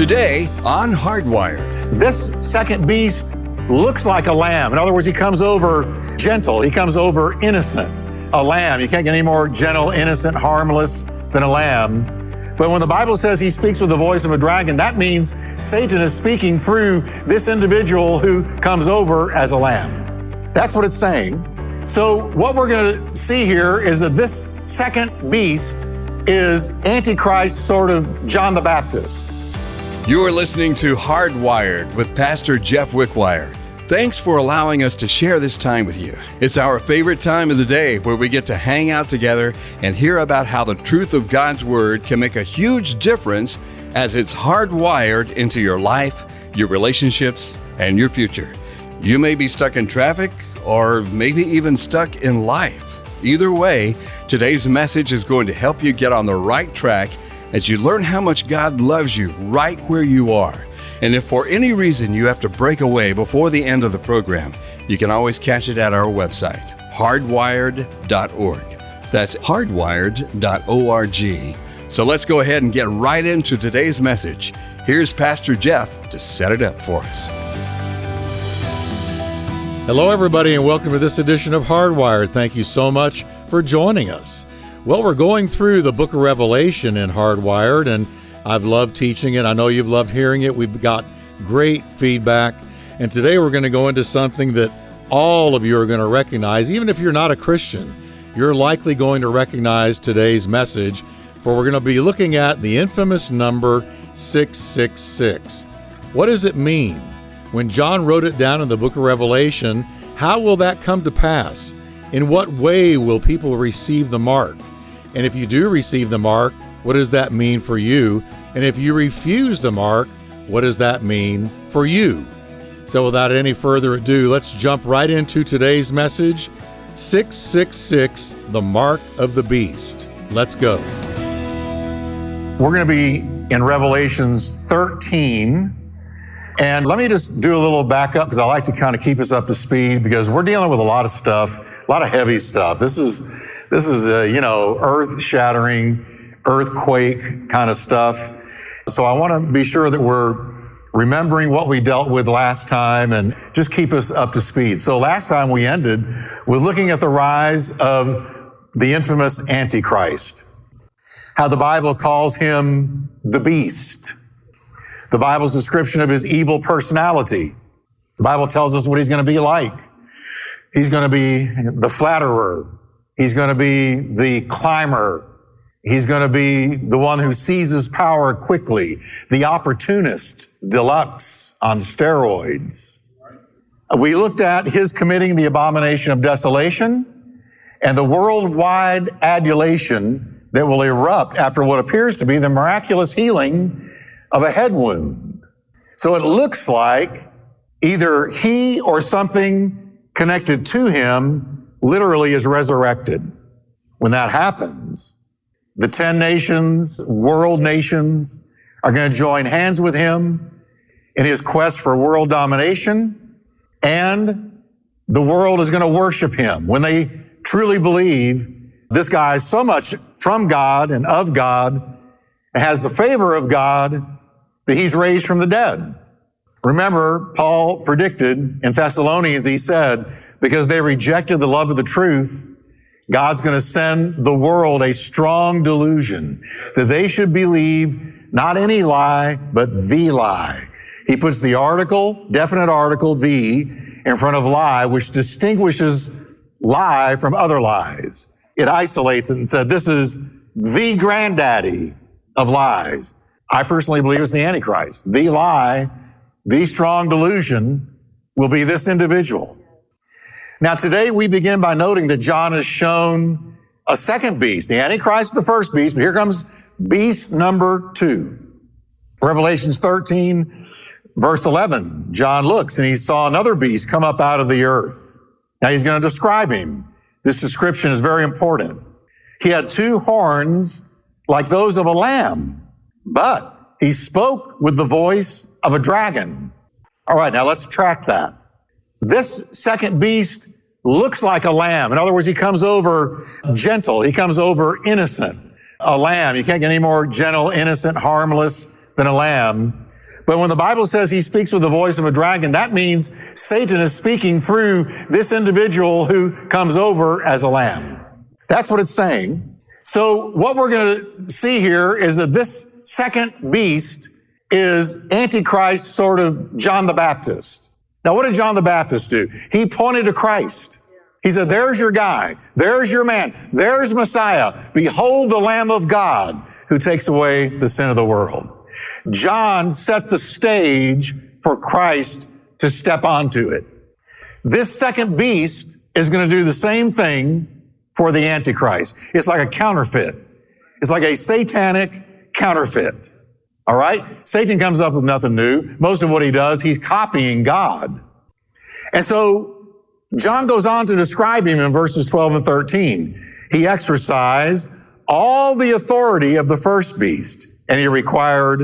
Today on Hardwired. This second beast looks like a lamb. In other words, he comes over gentle, he comes over innocent. A lamb. You can't get any more gentle, innocent, harmless than a lamb. But when the Bible says he speaks with the voice of a dragon, that means Satan is speaking through this individual who comes over as a lamb. That's what it's saying. So, what we're going to see here is that this second beast is Antichrist, sort of John the Baptist. You are listening to Hardwired with Pastor Jeff Wickwire. Thanks for allowing us to share this time with you. It's our favorite time of the day where we get to hang out together and hear about how the truth of God's Word can make a huge difference as it's hardwired into your life, your relationships, and your future. You may be stuck in traffic or maybe even stuck in life. Either way, today's message is going to help you get on the right track as you learn how much God loves you right where you are. And if for any reason you have to break away before the end of the program, you can always catch it at our website, hardwired.org. That's hardwired.org. So let's go ahead and get right into today's message. Here's Pastor Jeff to set it up for us. Hello, everybody, and welcome to this edition of Hardwired. Thank you so much for joining us. Well, we're going through the book of Revelation in Hardwired, and I've loved teaching it. I know you've loved hearing it. We've got great feedback. And today we're going to go into something that all of you are going to recognize. Even if you're not a Christian, you're likely going to recognize today's message, for we're going to be looking at the infamous number 666. What does it mean? When John wrote it down in the book of Revelation, how will that come to pass? In what way will people receive the mark? And if you do receive the mark, what does that mean for you? And if you refuse the mark, what does that mean for you? So, without any further ado, let's jump right into today's message 666, the mark of the beast. Let's go. We're going to be in Revelations 13. And let me just do a little backup because I like to kind of keep us up to speed because we're dealing with a lot of stuff, a lot of heavy stuff. This is this is, a, you know, earth shattering, earthquake kind of stuff. So I want to be sure that we're remembering what we dealt with last time and just keep us up to speed. So last time we ended with looking at the rise of the infamous Antichrist, how the Bible calls him the beast, the Bible's description of his evil personality. The Bible tells us what he's going to be like. He's going to be the flatterer, He's going to be the climber. He's going to be the one who seizes power quickly, the opportunist deluxe on steroids. We looked at his committing the abomination of desolation and the worldwide adulation that will erupt after what appears to be the miraculous healing of a head wound. So it looks like either he or something connected to him literally is resurrected. When that happens, the 10 nations, world nations, are going to join hands with him in his quest for world domination, and the world is going to worship him when they truly believe this guy is so much from God and of God and has the favor of God that he's raised from the dead. Remember, Paul predicted in Thessalonians, he said, because they rejected the love of the truth, God's going to send the world a strong delusion that they should believe not any lie, but the lie. He puts the article, definite article, the, in front of lie, which distinguishes lie from other lies. It isolates it and said, this is the granddaddy of lies. I personally believe it's the Antichrist. The lie, the strong delusion will be this individual. Now, today we begin by noting that John has shown a second beast. The Antichrist is the first beast, but here comes beast number two. Revelations 13, verse 11. John looks and he saw another beast come up out of the earth. Now he's going to describe him. This description is very important. He had two horns like those of a lamb, but he spoke with the voice of a dragon. All right, now let's track that. This second beast looks like a lamb. In other words, he comes over gentle. He comes over innocent. A lamb. You can't get any more gentle, innocent, harmless than a lamb. But when the Bible says he speaks with the voice of a dragon, that means Satan is speaking through this individual who comes over as a lamb. That's what it's saying. So what we're going to see here is that this second beast is Antichrist, sort of John the Baptist. Now, what did John the Baptist do? He pointed to Christ. He said, there's your guy. There's your man. There's Messiah. Behold the Lamb of God who takes away the sin of the world. John set the stage for Christ to step onto it. This second beast is going to do the same thing for the Antichrist. It's like a counterfeit. It's like a satanic counterfeit. All right? Satan comes up with nothing new. Most of what he does, he's copying God. And so John goes on to describe him in verses 12 and 13. He exercised all the authority of the first beast and he required,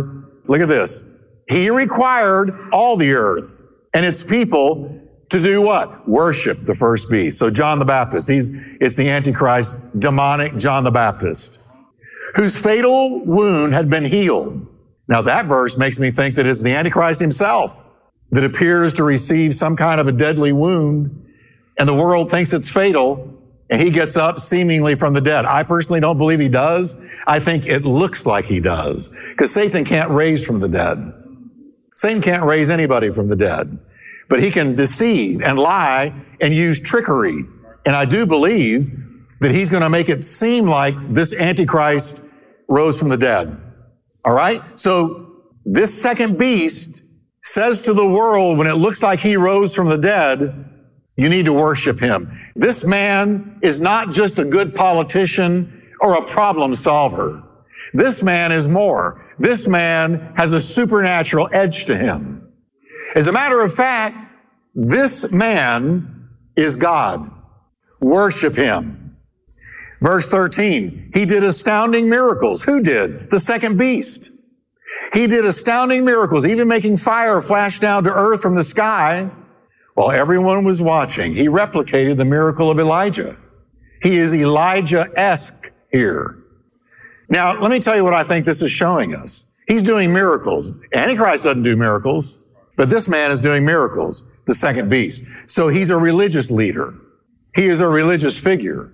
look at this. He required all the earth and its people to do what? Worship the first beast. So John the Baptist, he's, it's the Antichrist, demonic John the Baptist, whose fatal wound had been healed. Now that verse makes me think that it's the Antichrist himself that appears to receive some kind of a deadly wound and the world thinks it's fatal and he gets up seemingly from the dead. I personally don't believe he does. I think it looks like he does because Satan can't raise from the dead. Satan can't raise anybody from the dead, but he can deceive and lie and use trickery. And I do believe that he's going to make it seem like this Antichrist rose from the dead. All right. So this second beast says to the world when it looks like he rose from the dead, you need to worship him. This man is not just a good politician or a problem solver. This man is more. This man has a supernatural edge to him. As a matter of fact, this man is God. Worship him. Verse 13, he did astounding miracles. Who did? The second beast. He did astounding miracles, even making fire flash down to earth from the sky while everyone was watching. He replicated the miracle of Elijah. He is Elijah-esque here. Now, let me tell you what I think this is showing us. He's doing miracles. Antichrist doesn't do miracles, but this man is doing miracles, the second beast. So he's a religious leader. He is a religious figure.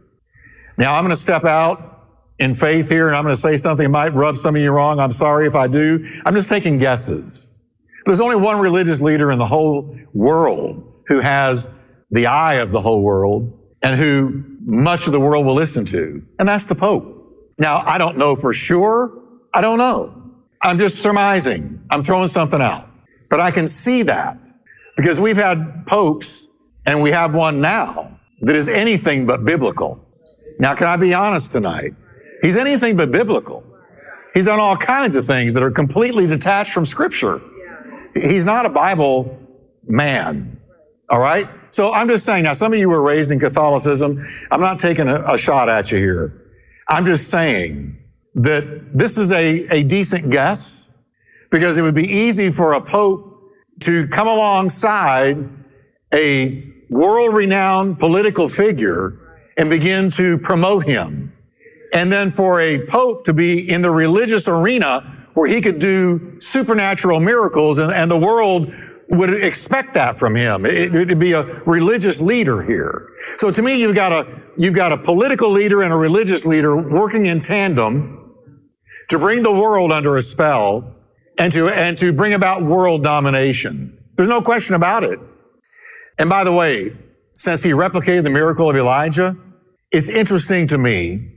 Now I'm going to step out in faith here and I'm going to say something that might rub some of you wrong. I'm sorry if I do. I'm just taking guesses. There's only one religious leader in the whole world who has the eye of the whole world and who much of the world will listen to. And that's the Pope. Now, I don't know for sure. I don't know. I'm just surmising. I'm throwing something out. But I can see that because we've had popes and we have one now that is anything but biblical. Now, can I be honest tonight? He's anything but biblical. He's done all kinds of things that are completely detached from scripture. He's not a Bible man. All right? So I'm just saying, now some of you were raised in Catholicism. I'm not taking a, a shot at you here. I'm just saying that this is a, a decent guess because it would be easy for a pope to come alongside a world renowned political figure and begin to promote him. And then for a pope to be in the religious arena where he could do supernatural miracles and, and the world would expect that from him. It, would be a religious leader here. So to me, you've got a, you've got a political leader and a religious leader working in tandem to bring the world under a spell and to, and to bring about world domination. There's no question about it. And by the way, since he replicated the miracle of Elijah, it's interesting to me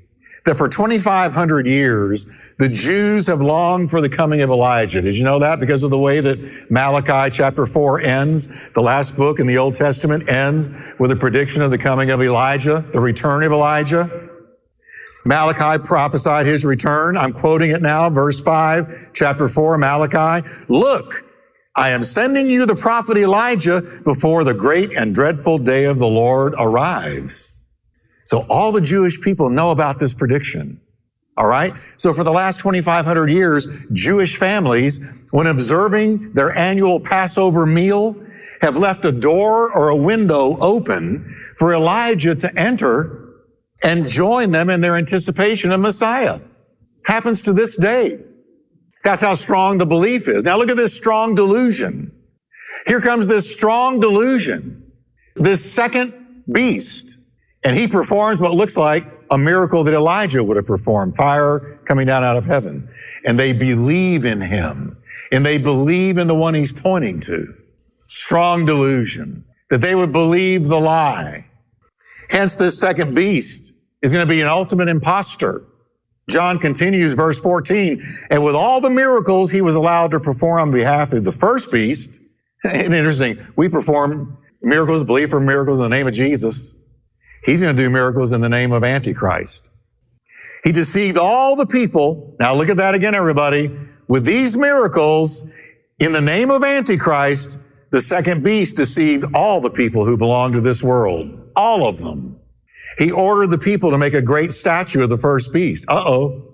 that for 2,500 years, the Jews have longed for the coming of Elijah. Did you know that? Because of the way that Malachi chapter 4 ends, the last book in the Old Testament ends with a prediction of the coming of Elijah, the return of Elijah. Malachi prophesied his return. I'm quoting it now, verse 5, chapter 4, Malachi. Look, I am sending you the prophet Elijah before the great and dreadful day of the Lord arrives. So all the Jewish people know about this prediction. All right. So for the last 2,500 years, Jewish families, when observing their annual Passover meal, have left a door or a window open for Elijah to enter and join them in their anticipation of Messiah. Happens to this day. That's how strong the belief is. Now look at this strong delusion. Here comes this strong delusion, this second beast, and he performs what looks like a miracle that Elijah would have performed, fire coming down out of heaven. And they believe in him, and they believe in the one he's pointing to. Strong delusion, that they would believe the lie. Hence, this second beast is going to be an ultimate impostor. John continues, verse 14, and with all the miracles he was allowed to perform on behalf of the first beast, and interesting, we perform miracles, believe for miracles in the name of Jesus. He's going to do miracles in the name of Antichrist. He deceived all the people. Now look at that again, everybody. With these miracles, in the name of Antichrist, the second beast deceived all the people who belong to this world. All of them. He ordered the people to make a great statue of the first beast. Uh-oh.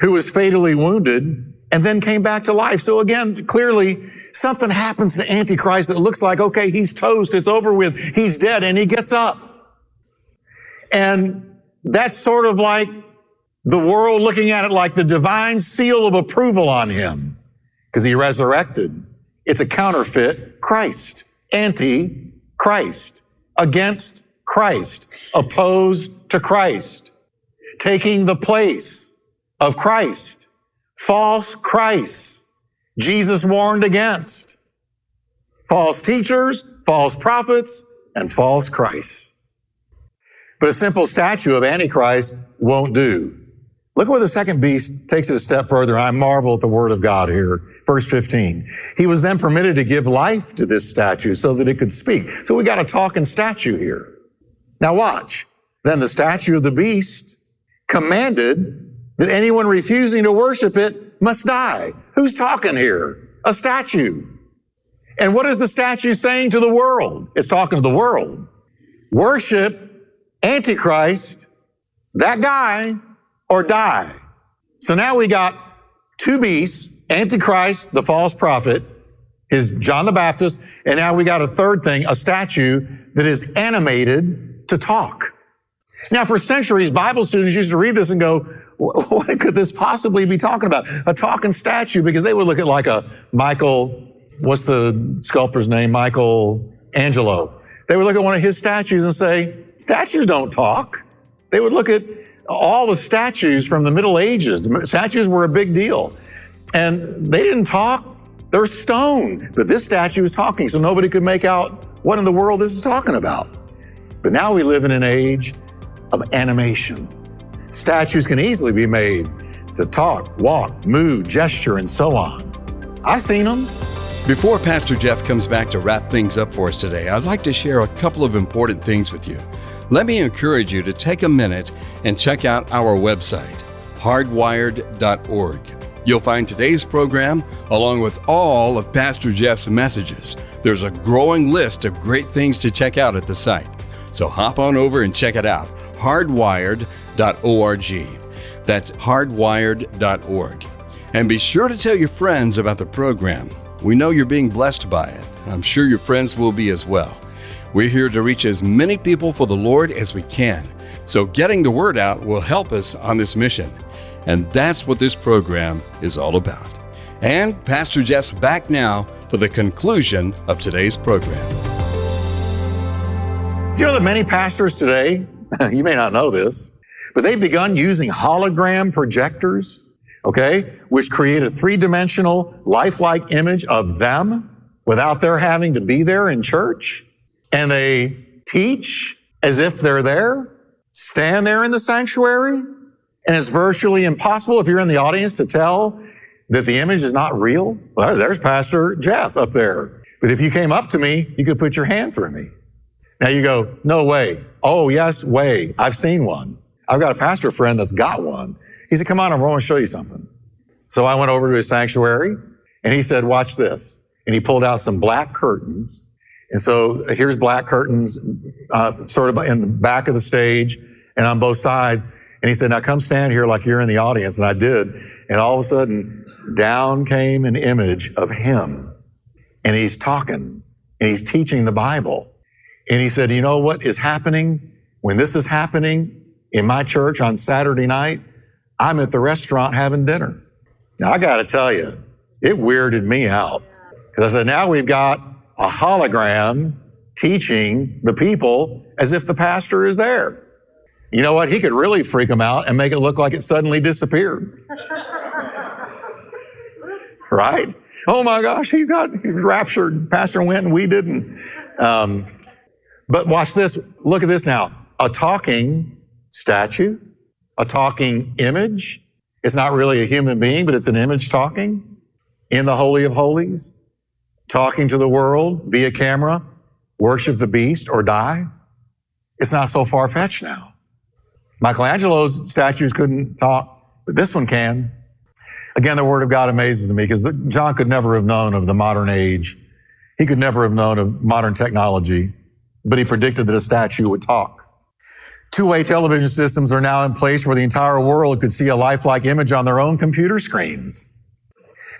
Who was fatally wounded and then came back to life. So again, clearly something happens to Antichrist that looks like, okay, he's toast. It's over with. He's dead and he gets up. And that's sort of like the world looking at it like the divine seal of approval on him because he resurrected. It's a counterfeit Christ, anti-Christ, against Christ, opposed to Christ, taking the place of Christ, false Christ. Jesus warned against false teachers, false prophets, and false Christ. But a simple statue of Antichrist won't do. Look where the second beast takes it a step further. I marvel at the word of God here. Verse 15. He was then permitted to give life to this statue so that it could speak. So we got a talking statue here. Now watch. Then the statue of the beast commanded that anyone refusing to worship it must die. Who's talking here? A statue. And what is the statue saying to the world? It's talking to the world. Worship Antichrist, that guy, or die. So now we got two beasts, Antichrist, the false prophet, is John the Baptist, and now we got a third thing, a statue that is animated to talk. Now, for centuries, Bible students used to read this and go, what could this possibly be talking about? A talking statue, because they would look at like a Michael, what's the sculptor's name? Michael Angelo. They would look at one of his statues and say, statues don't talk. They would look at all the statues from the Middle Ages. The statues were a big deal. And they didn't talk. They're stone. But this statue is talking, so nobody could make out what in the world this is talking about. But now we live in an age of animation. Statues can easily be made to talk, walk, move, gesture, and so on. I've seen them. Before Pastor Jeff comes back to wrap things up for us today, I'd like to share a couple of important things with you. Let me encourage you to take a minute and check out our website, hardwired.org. You'll find today's program along with all of Pastor Jeff's messages. There's a growing list of great things to check out at the site. So hop on over and check it out hardwired.org. That's hardwired.org. And be sure to tell your friends about the program. We know you're being blessed by it. I'm sure your friends will be as well. We're here to reach as many people for the Lord as we can. So getting the word out will help us on this mission. And that's what this program is all about. And Pastor Jeff's back now for the conclusion of today's program. Do you know that many pastors today, you may not know this, but they've begun using hologram projectors, okay, which create a three-dimensional lifelike image of them without their having to be there in church. And they teach as if they're there, stand there in the sanctuary, and it's virtually impossible if you're in the audience to tell that the image is not real. Well, there's Pastor Jeff up there. But if you came up to me, you could put your hand through me. Now you go, no way. Oh, yes, way. I've seen one. I've got a pastor friend that's got one. He said, come on, I'm going to show you something. So I went over to his sanctuary and he said, watch this. And he pulled out some black curtains. And so here's black curtains, uh, sort of in the back of the stage and on both sides. And he said, now come stand here like you're in the audience. And I did. And all of a sudden, down came an image of him. And he's talking and he's teaching the Bible. And he said, you know what is happening when this is happening in my church on Saturday night? I'm at the restaurant having dinner. Now, I got to tell you, it weirded me out. Because I said, now we've got a hologram teaching the people as if the pastor is there. You know what? He could really freak them out and make it look like it suddenly disappeared. right? Oh my gosh, he got he raptured. Pastor went and we didn't. Um, but watch this. Look at this now. A talking statue, a talking image. It's not really a human being, but it's an image talking in the Holy of Holies, talking to the world via camera, worship the beast or die. It's not so far fetched now. Michelangelo's statues couldn't talk, but this one can. Again, the Word of God amazes me because John could never have known of the modern age. He could never have known of modern technology, but he predicted that a statue would talk. Two-way television systems are now in place where the entire world could see a lifelike image on their own computer screens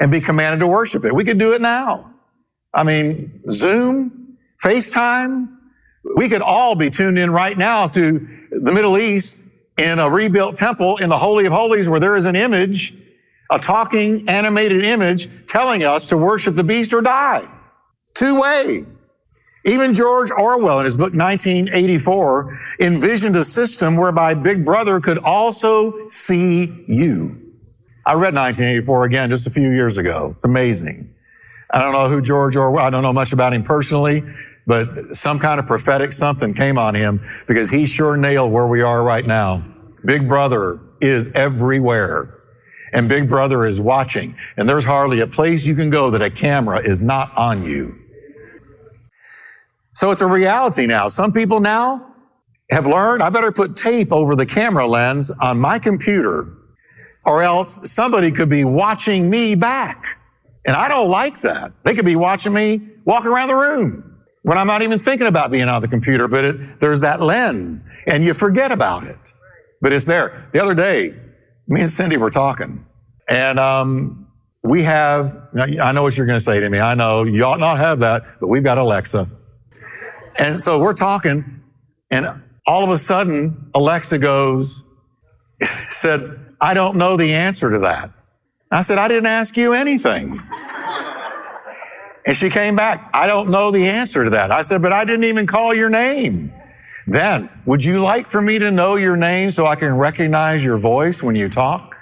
and be commanded to worship it. We could do it now. I mean, Zoom, FaceTime, we could all be tuned in right now to the Middle East in a rebuilt temple in the Holy of Holies where there is an image a talking animated image telling us to worship the beast or die. Two way. Even George Orwell in his book 1984 envisioned a system whereby Big Brother could also see you. I read 1984 again just a few years ago. It's amazing. I don't know who George Orwell, I don't know much about him personally, but some kind of prophetic something came on him because he sure nailed where we are right now. Big Brother is everywhere and Big Brother is watching. And there's hardly a place you can go that a camera is not on you. So it's a reality now. Some people now have learned I better put tape over the camera lens on my computer or else somebody could be watching me back. And I don't like that. They could be watching me walk around the room when I'm not even thinking about being on the computer, but it, there's that lens and you forget about it. But it's there. The other day, me and Cindy were talking, and um, we have. I know what you're going to say to me. I know you ought not have that, but we've got Alexa, and so we're talking, and all of a sudden, Alexa goes, said, "I don't know the answer to that." I said, "I didn't ask you anything." And she came back, I don't know the answer to that. I said, but I didn't even call your name. Then, would you like for me to know your name so I can recognize your voice when you talk?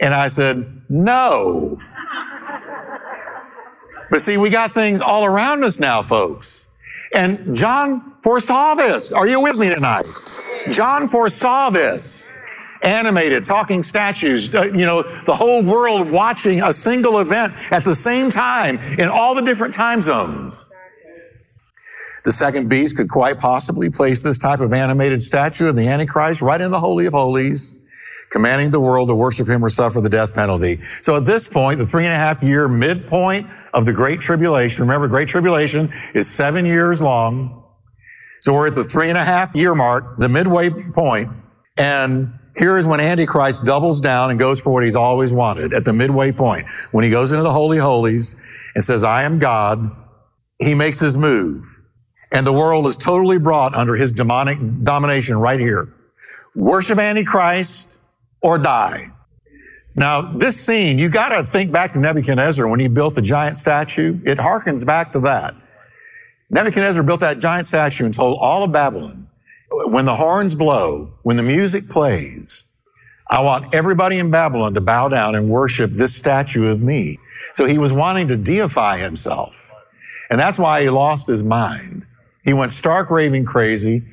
And I said, no. but see, we got things all around us now, folks. And John foresaw this. Are you with me tonight? John foresaw this. Animated, talking statues, uh, you know, the whole world watching a single event at the same time in all the different time zones. The second beast could quite possibly place this type of animated statue of the Antichrist right in the Holy of Holies, commanding the world to worship him or suffer the death penalty. So at this point, the three and a half year midpoint of the Great Tribulation, remember, Great Tribulation is seven years long. So we're at the three and a half year mark, the midway point, and here is when Antichrist doubles down and goes for what he's always wanted at the midway point. When he goes into the Holy Holies and says, I am God, he makes his move. And the world is totally brought under his demonic domination right here. Worship Antichrist or die. Now, this scene, you got to think back to Nebuchadnezzar when he built the giant statue. It harkens back to that. Nebuchadnezzar built that giant statue and told all of Babylon, when the horns blow, when the music plays, I want everybody in Babylon to bow down and worship this statue of me. So he was wanting to deify himself. And that's why he lost his mind. He went stark raving crazy.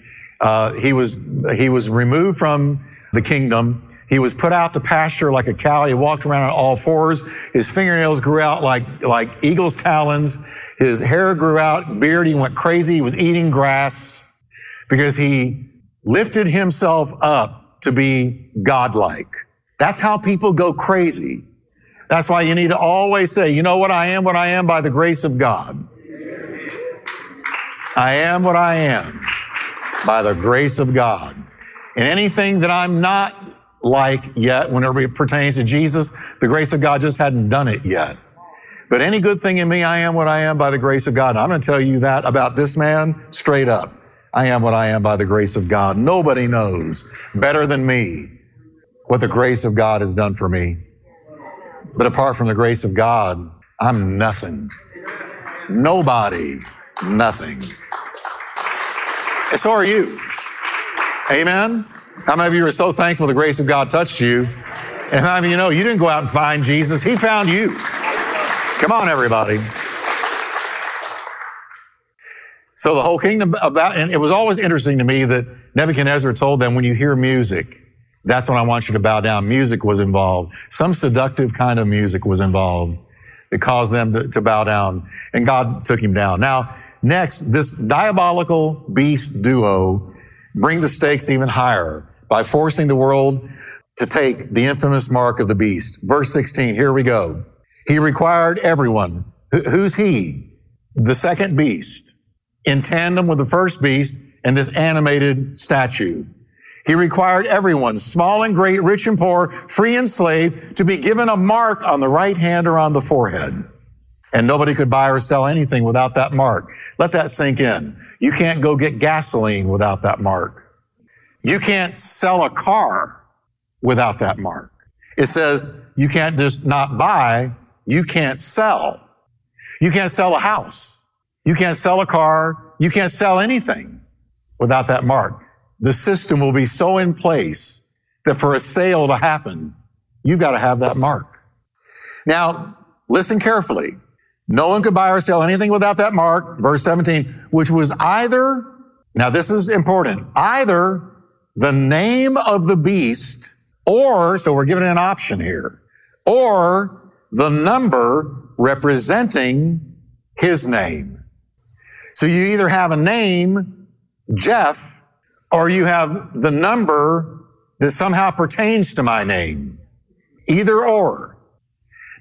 Uh, he was he was removed from the kingdom. He was put out to pasture like a cow. He walked around on all fours. His fingernails grew out like like eagle's talons. His hair grew out, beard. He went crazy. He was eating grass because he lifted himself up to be godlike. That's how people go crazy. That's why you need to always say, you know what I am, what I am by the grace of God. I am what I am by the grace of God. And anything that I'm not like yet, whenever it pertains to Jesus, the grace of God just hadn't done it yet. But any good thing in me, I am what I am by the grace of God. I'm going to tell you that about this man straight up. I am what I am by the grace of God. Nobody knows better than me what the grace of God has done for me. But apart from the grace of God, I'm nothing. Nobody, nothing. And so are you. Amen? How many of you are so thankful the grace of God touched you? And how many of you know you didn't go out and find Jesus, He found you. Come on, everybody. So the whole kingdom about, and it was always interesting to me that Nebuchadnezzar told them, when you hear music, that's when I want you to bow down. Music was involved. Some seductive kind of music was involved that caused them to, to bow down. And God took him down. Now, next, this diabolical beast duo bring the stakes even higher by forcing the world to take the infamous mark of the beast. Verse 16, here we go. He required everyone. Who's he? The second beast in tandem with the first beast and this animated statue. He required everyone, small and great, rich and poor, free and slave, to be given a mark on the right hand or on the forehead. And nobody could buy or sell anything without that mark. Let that sink in. You can't go get gasoline without that mark. You can't sell a car without that mark. It says you can't just not buy, you can't sell. You can't sell a house. You can't sell a car. You can't sell anything without that mark the system will be so in place that for a sale to happen, you've got to have that mark. Now, listen carefully. No one could buy or sell anything without that mark, verse 17, which was either, now this is important, either the name of the beast or, so we're given an option here, or the number representing his name. So you either have a name, Jeff, or you have the number that somehow pertains to my name. Either or.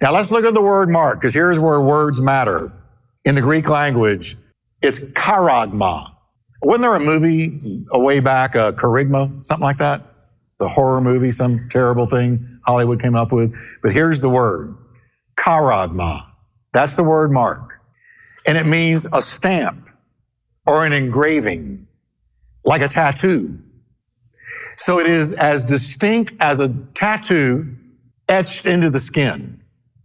Now let's look at the word mark, because here's where words matter. In the Greek language, it's charagma. Wasn't there a movie a way back, a Kerygma, something like that? The horror movie, some terrible thing Hollywood came up with. But here's the word, charagma. That's the word mark. And it means a stamp or an engraving like a tattoo. So it is as distinct as a tattoo etched into the skin.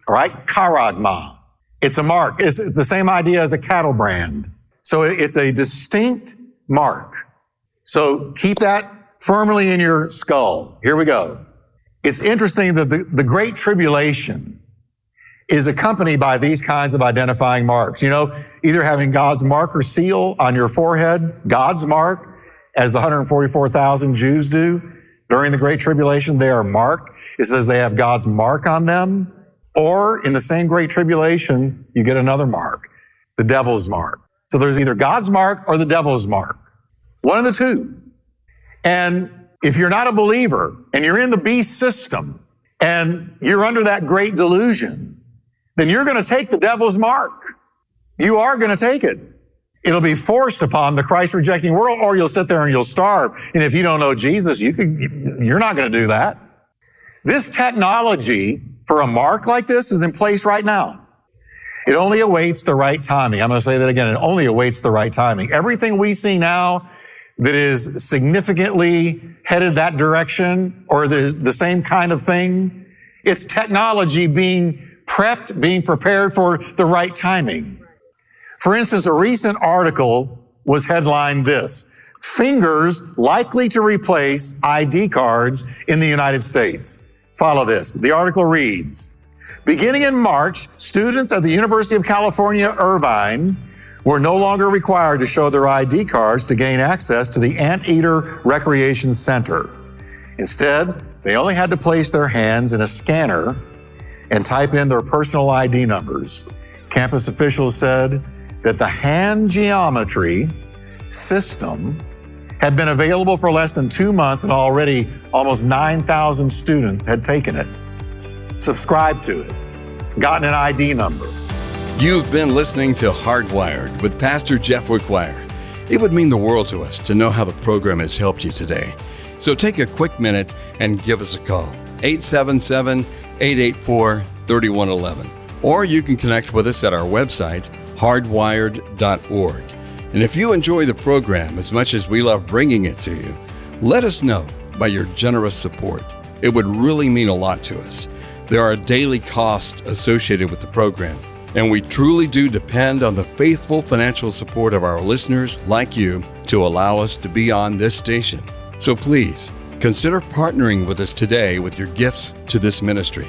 All right? Charagma. It's a mark. It's the same idea as a cattle brand. So it's a distinct mark. So keep that firmly in your skull. Here we go. It's interesting that the, the Great Tribulation is accompanied by these kinds of identifying marks. You know, either having God's mark or seal on your forehead, God's mark, as the 144,000 Jews do during the Great Tribulation. They are marked. It says they have God's mark on them. Or in the same Great Tribulation, you get another mark, the devil's mark. So there's either God's mark or the devil's mark. One of the two. And if you're not a believer and you're in the beast system and you're under that great delusion, then you're going to take the devil's mark. You are going to take it. It'll be forced upon the Christ rejecting world, or you'll sit there and you'll starve. And if you don't know Jesus, you could, you're not going to do that. This technology for a mark like this is in place right now. It only awaits the right timing. I'm going to say that again. It only awaits the right timing. Everything we see now that is significantly headed that direction or the, same kind of thing, it's technology being prepped, being prepared for the right timing. For instance, a recent article was headlined this, fingers likely to replace ID cards in the United States. Follow this. The article reads, beginning in March, students at the University of California, Irvine were no longer required to show their ID cards to gain access to the Anteater Recreation Center. Instead, they only had to place their hands in a scanner and type in their personal ID numbers. Campus officials said that the hand geometry system had been available for less than two months and already almost 9,000 students had taken it, subscribed to it, gotten an ID number. You've been listening to Hardwired with Pastor Jeff Wickwire. It would mean the world to us to know how the program has helped you today. So take a quick minute and give us a call 877 884 3111. Or you can connect with us at our website, hardwired.org. And if you enjoy the program as much as we love bringing it to you, let us know by your generous support. It would really mean a lot to us. There are daily costs associated with the program, and we truly do depend on the faithful financial support of our listeners like you to allow us to be on this station. So please consider partnering with us today with your gifts to this ministry.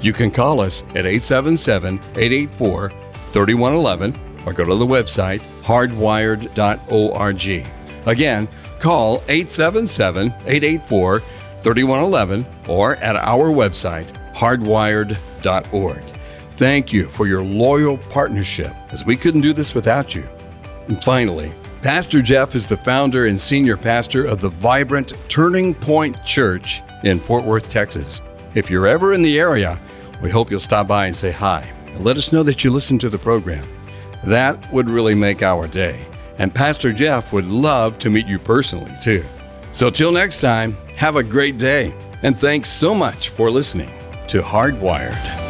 You can call us at 877 884 3111 or go to the website hardwired.org. Again, call 877 884 3111 or at our website hardwired.org. Thank you for your loyal partnership as we couldn't do this without you. And finally, Pastor Jeff is the founder and senior pastor of the vibrant Turning Point Church in Fort Worth, Texas. If you're ever in the area, we hope you'll stop by and say hi and let us know that you listen to the program. That would really make our day. And Pastor Jeff would love to meet you personally, too. So, till next time, have a great day. And thanks so much for listening to Hardwired.